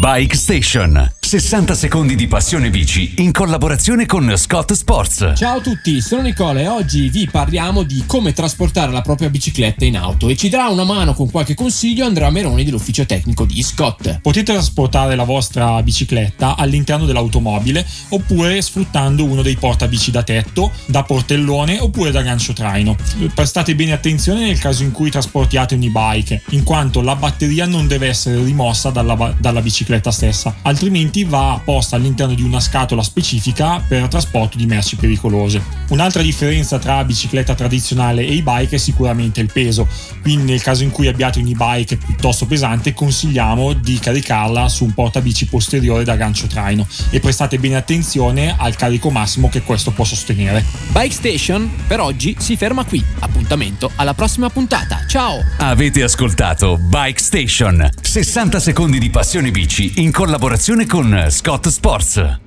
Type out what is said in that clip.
Bike Station. 60 secondi di passione bici in collaborazione con Scott Sports. Ciao a tutti, sono Nicola e oggi vi parliamo di come trasportare la propria bicicletta in auto e ci darà una mano con qualche consiglio Andrea Meroni dell'ufficio tecnico di Scott. Potete trasportare la vostra bicicletta all'interno dell'automobile oppure sfruttando uno dei portabici da tetto, da portellone oppure da gancio traino. Prestate bene attenzione nel caso in cui trasportiate un e-bike, in quanto la batteria non deve essere rimossa dalla, dalla bicicletta stessa, altrimenti va posta all'interno di una scatola specifica per trasporto di merci pericolose. Un'altra differenza tra bicicletta tradizionale e e-bike è sicuramente il peso, quindi nel caso in cui abbiate un e-bike piuttosto pesante consigliamo di caricarla su un portabici posteriore da gancio traino e prestate bene attenzione al carico massimo che questo può sostenere. Bike Station per oggi si ferma qui. Appuntamento alla prossima puntata. Ciao! Avete ascoltato Bike Station. 60 secondi di passione bici in collaborazione Scott Sports.